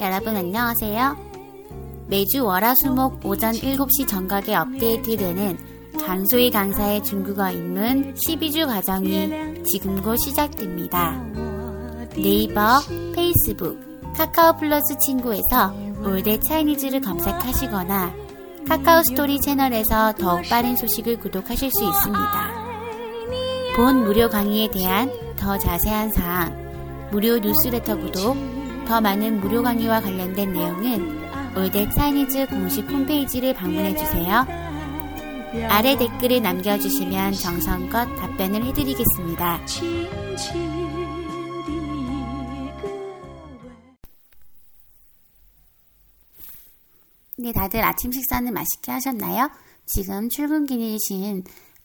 여러분 안녕하세요. 매주 월화수목 오전 7시 정각에 업데이트되는 강소희 강사의 중국어 입문 12주 과정이 지금 곧 시작됩니다. 네이버, 페이스북, 카카오 플러스 친구에서 All That Chinese를 검색하시거나 카카오 스토리 채널에서 더욱 빠른 소식을 구독하실 수 있습니다. 본 무료 강의에 대한 더 자세한 사항, 무료 뉴스레터 구독, 더 많은 무료 강의와 관련된 내용은 올댓 사이니즈 공식 홈페이지를 방문해주세요. 아래 댓글을 남겨주시면 정성껏 답변을 해드리겠습니다. 네, 다들 아침 식사는 맛있게 하셨나요? 지금 출근길이신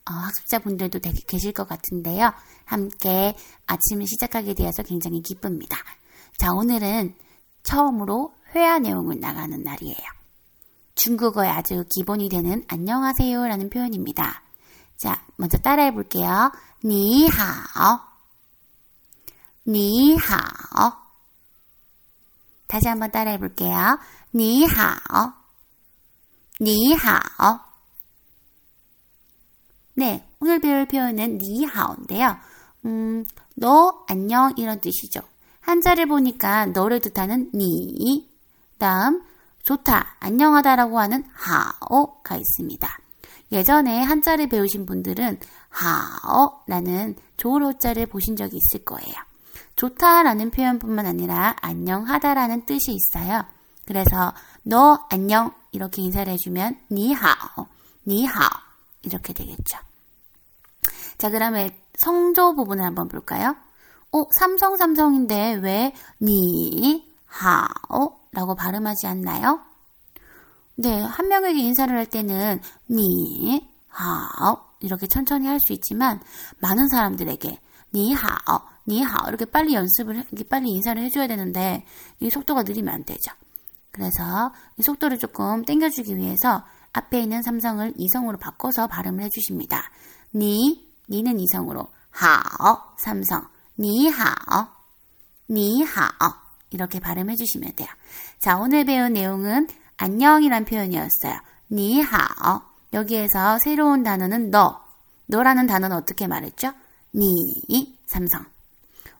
어, 학습자분들도 되게 계실 것 같은데요. 함께 아침을 시작하게 되어서 굉장히 기쁩니다. 자, 오늘은 처음으로 회화 내용을 나가는 날이에요. 중국어의 아주 기본이 되는 안녕하세요 라는 표현입니다. 자, 먼저 따라해 볼게요. 니하오. 니하오. 다시 한번 따라해 볼게요. 니하오. 니하오. 네, 오늘 배울 표현은 니하오인데요. 음, 너 안녕 이런 뜻이죠. 한자를 보니까 너를 뜻하는 니, 다음 좋다, 안녕하다라고 하는 하오가 있습니다. 예전에 한자를 배우신 분들은 하오라는 호자를 보신 적이 있을 거예요. 좋다라는 표현뿐만 아니라 안녕하다라는 뜻이 있어요. 그래서 너 안녕 이렇게 인사를 해주면 니하오, 니하오 이렇게 되겠죠. 자, 그러면 성조 부분을 한번 볼까요? 어, 삼성 삼성인데 왜 니, 하오 라고 발음하지 않나요? 네, 한 명에게 인사를 할 때는 니, 하오 이렇게 천천히 할 수 있지만 많은 사람들에게 니, 하오, 니, 하오 이렇게 빨리 연습을, 이렇게 빨리 인사를 해줘야 되는데 이 속도가 느리면 안 되죠. 그래서 이 속도를 조금 땡겨주기 위해서 앞에 있는 삼성을 이성으로 바꿔서 발음을 해주십니다. 니, 니는 이성으로, 하오, 삼성, 니하오, 니하오 이렇게 발음해 주시면 돼요. 자, 오늘 배운 내용은 안녕이란 표현이었어요. 니하오. 여기에서 새로운 단어는 너. 너라는 단어는 어떻게 말했죠? 니, 삼성.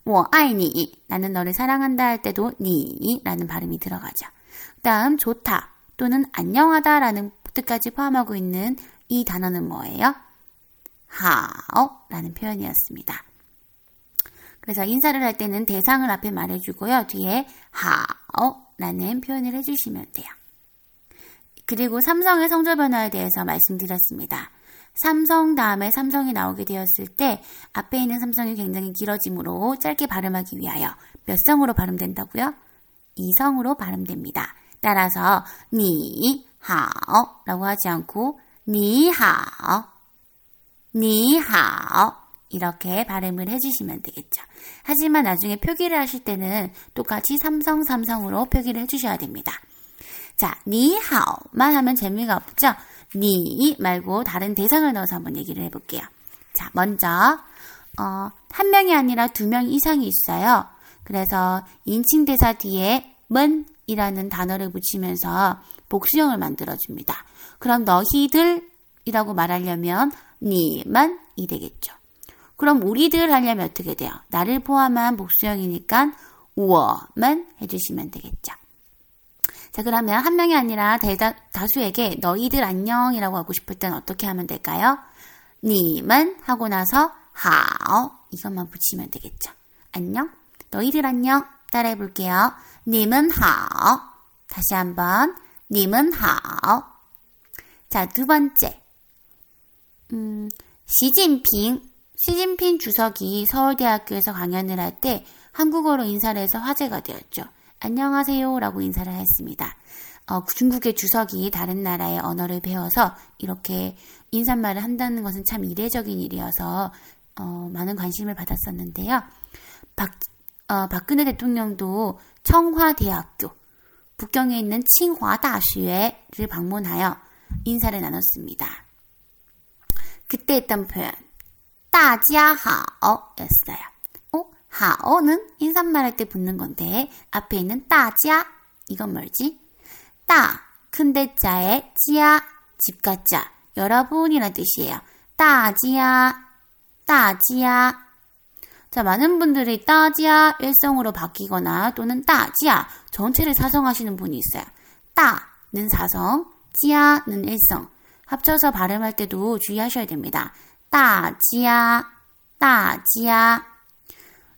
我爱你. 나는 너를 사랑한다 할 때도 니라는 발음이 들어가죠. 다음 좋다 또는 안녕하다라는 뜻까지 포함하고 있는 이 단어는 뭐예요? 하오라는 표현이었습니다. 그래서 인사를 할 때는 대상을 앞에 말해주고요. 뒤에 하오라는 표현을 해주시면 돼요. 그리고 삼성의 성조 변화에 대해서 말씀드렸습니다. 삼성 다음에 삼성이 나오게 되었을 때 앞에 있는 삼성이 굉장히 길어지므로 짧게 발음하기 위하여 몇 성으로 발음된다고요? 이성으로 발음됩니다. 따라서 니하오라고 하지 않고 니하오, 니하오 이렇게 발음을 해주시면 되겠죠. 하지만 나중에 표기를 하실 때는 똑같이 삼성 삼성으로 표기를 해주셔야 됩니다. 자, 니하오만 하면 재미가 없죠? 니 말고 다른 대상을 넣어서 한번 얘기를 해볼게요. 자, 먼저 어, 한 명이 아니라 두 명 이상이 있어요. 그래서 인칭 대사 뒤에 문이라는 단어를 붙이면서 복수형을 만들어줍니다. 그럼 너희들이라고 말하려면 니만이 되겠죠. 그럼 우리들 하려면 어떻게 돼요? 나를 포함한 복수형이니까 우어만 해주시면 되겠죠. 자, 그러면 한 명이 아니라 대다, 다수에게 너희들 안녕이라고 하고 싶을 땐 어떻게 하면 될까요? 니만 하고 나서 하오 이것만 붙이면 되겠죠. 안녕? 너희들 안녕? 따라해 볼게요. 님은 하오. 다시 한번. 님은 하오. 자, 두 번째. 음, 시진핑. 시진핑 주석이 서울대학교에서 강연을 할 때 한국어로 인사를 해서 화제가 되었죠. 안녕하세요 라고 인사를 했습니다. 어, 중국의 주석이 다른 나라의 언어를 배워서 이렇게 인사말을 한다는 것은 참 이례적인 일이어서 어, 많은 관심을 받았었는데요. 박, 어, 박근혜 대통령도 청화대학교, 북경에 있는 칭화大学를 방문하여 인사를 나눴습니다. 그때 했던 표현, 따지아하오였어요. 어? 하오는 인사말할 때 붙는 건데 앞에 있는 따지아 이건 뭘지? 따 큰데 자에 지아 집가 자 여러분이란 뜻이에요. 따지아 따지아 자, 많은 분들이 따지아 일성으로 바뀌거나 또는 따지아 전체를 사성하시는 분이 있어요. 따는 사성, 지아는 일성. 합쳐서 발음할 때도 주의하셔야 됩니다. 따지야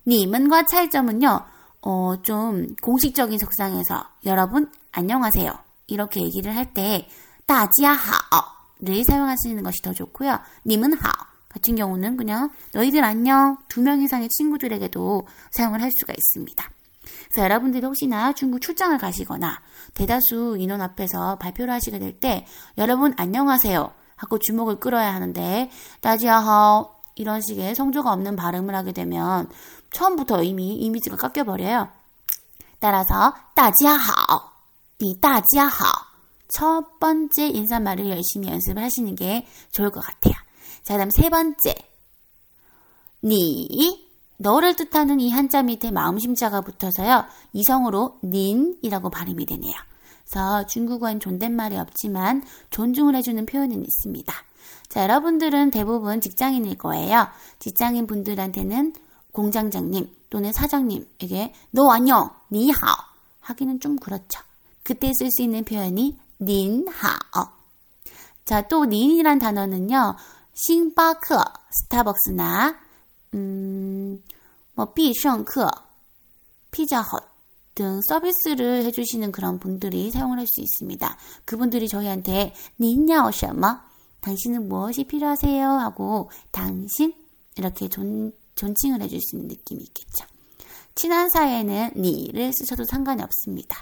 你们과 차이점은요. 어, 좀 공식적인 석상에서 여러분 안녕하세요. 이렇게 얘기를 할때 따지야하어를 사용하시는 것이 더 좋고요. 님은 하어 같은 경우는 그냥 너희들 안녕 두 명 이상의 친구들에게도 사용을 할 수가 있습니다. 그래서 여러분들이 혹시나 중국 출장을 가시거나 대다수 인원 앞에서 발표를 하시게 될 때 여러분 안녕하세요 하고 주목을 끌어야 하는데 따지야하오 이런 식의 성조가 없는 발음을 하게 되면 처음부터 이미 이미지가 깎여버려요. 따라서 따지야하오, 니 따지야하오 첫 번째 인사말을 열심히 연습을 하시는 게 좋을 것 같아요. 자, 그다음 세 번째 니 너를 뜻하는 이 한자 밑에 마음심자가 붙어서요. 이성으로 닌이라고 발음이 되네요. 그래서 중국어엔 존댓말이 없지만 존중을 해주는 표현은 있습니다. 자, 여러분들은 대부분 직장인일 거예요. 직장인 분들한테는 공장장님 또는 사장님에게 너 안녕, 니하오 하기는 좀 그렇죠. 그때 쓸 수 있는 표현이 닌하오. 자, 또 您이란 단어는요. 星巴克 스타벅스나 음, 뭐 必胜客 피자헛 등 서비스를 해주시는 그런 분들이 사용을 할 수 있습니다. 그분들이 저희한테 您要什么 당신은 무엇이 필요하세요? 하고 당신 이렇게 존, 존칭을 해줄 수 있는 느낌이 있겠죠. 친한 사이에는 你를 쓰셔도 상관이 없습니다.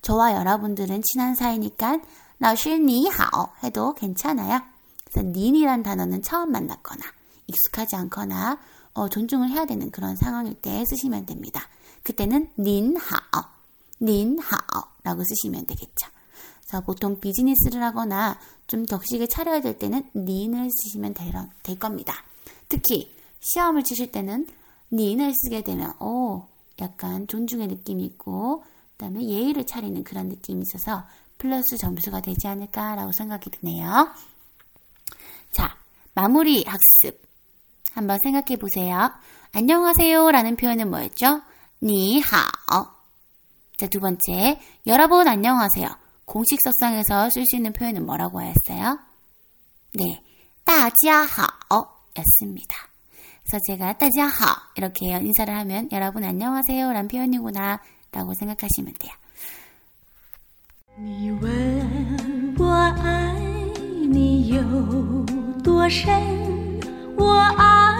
저와 여러분들은 친한 사이니까 나실 니하오 해도 괜찮아요. 그래서 니이란 단어는 처음 만났거나 익숙하지 않거나 어, 존중을 해야 되는 그런 상황일 때 쓰시면 됩니다. 그때는 닌하오, 닌하오라고 쓰시면 되겠죠. 그래서 보통 비즈니스를 하거나 좀 덕식을 차려야 될 때는 닌을 쓰시면 될, 될 겁니다. 특히 시험을 치실 때는 닌을 쓰게 되면 오 약간 존중의 느낌이 있고 그다음에 예의를 차리는 그런 느낌이 있어서 플러스 점수가 되지 않을까라고 생각이 드네요. 자, 마무리 학습. 한번 생각해 보세요. 안녕하세요 라는 표현은 뭐였죠? 니하오. 자, 두 번째. 여러분 안녕하세요. 공식 석상에서 쓸 수 있는 표현은 뭐라고 하였어요? 네. 따지하오 였습니다. 그래서 제가 따지하오 이렇게 인사를 하면 여러분 안녕하세요 라는 표현이구나 라고 생각하시면 돼요. 你问我爱你有多深，我爱。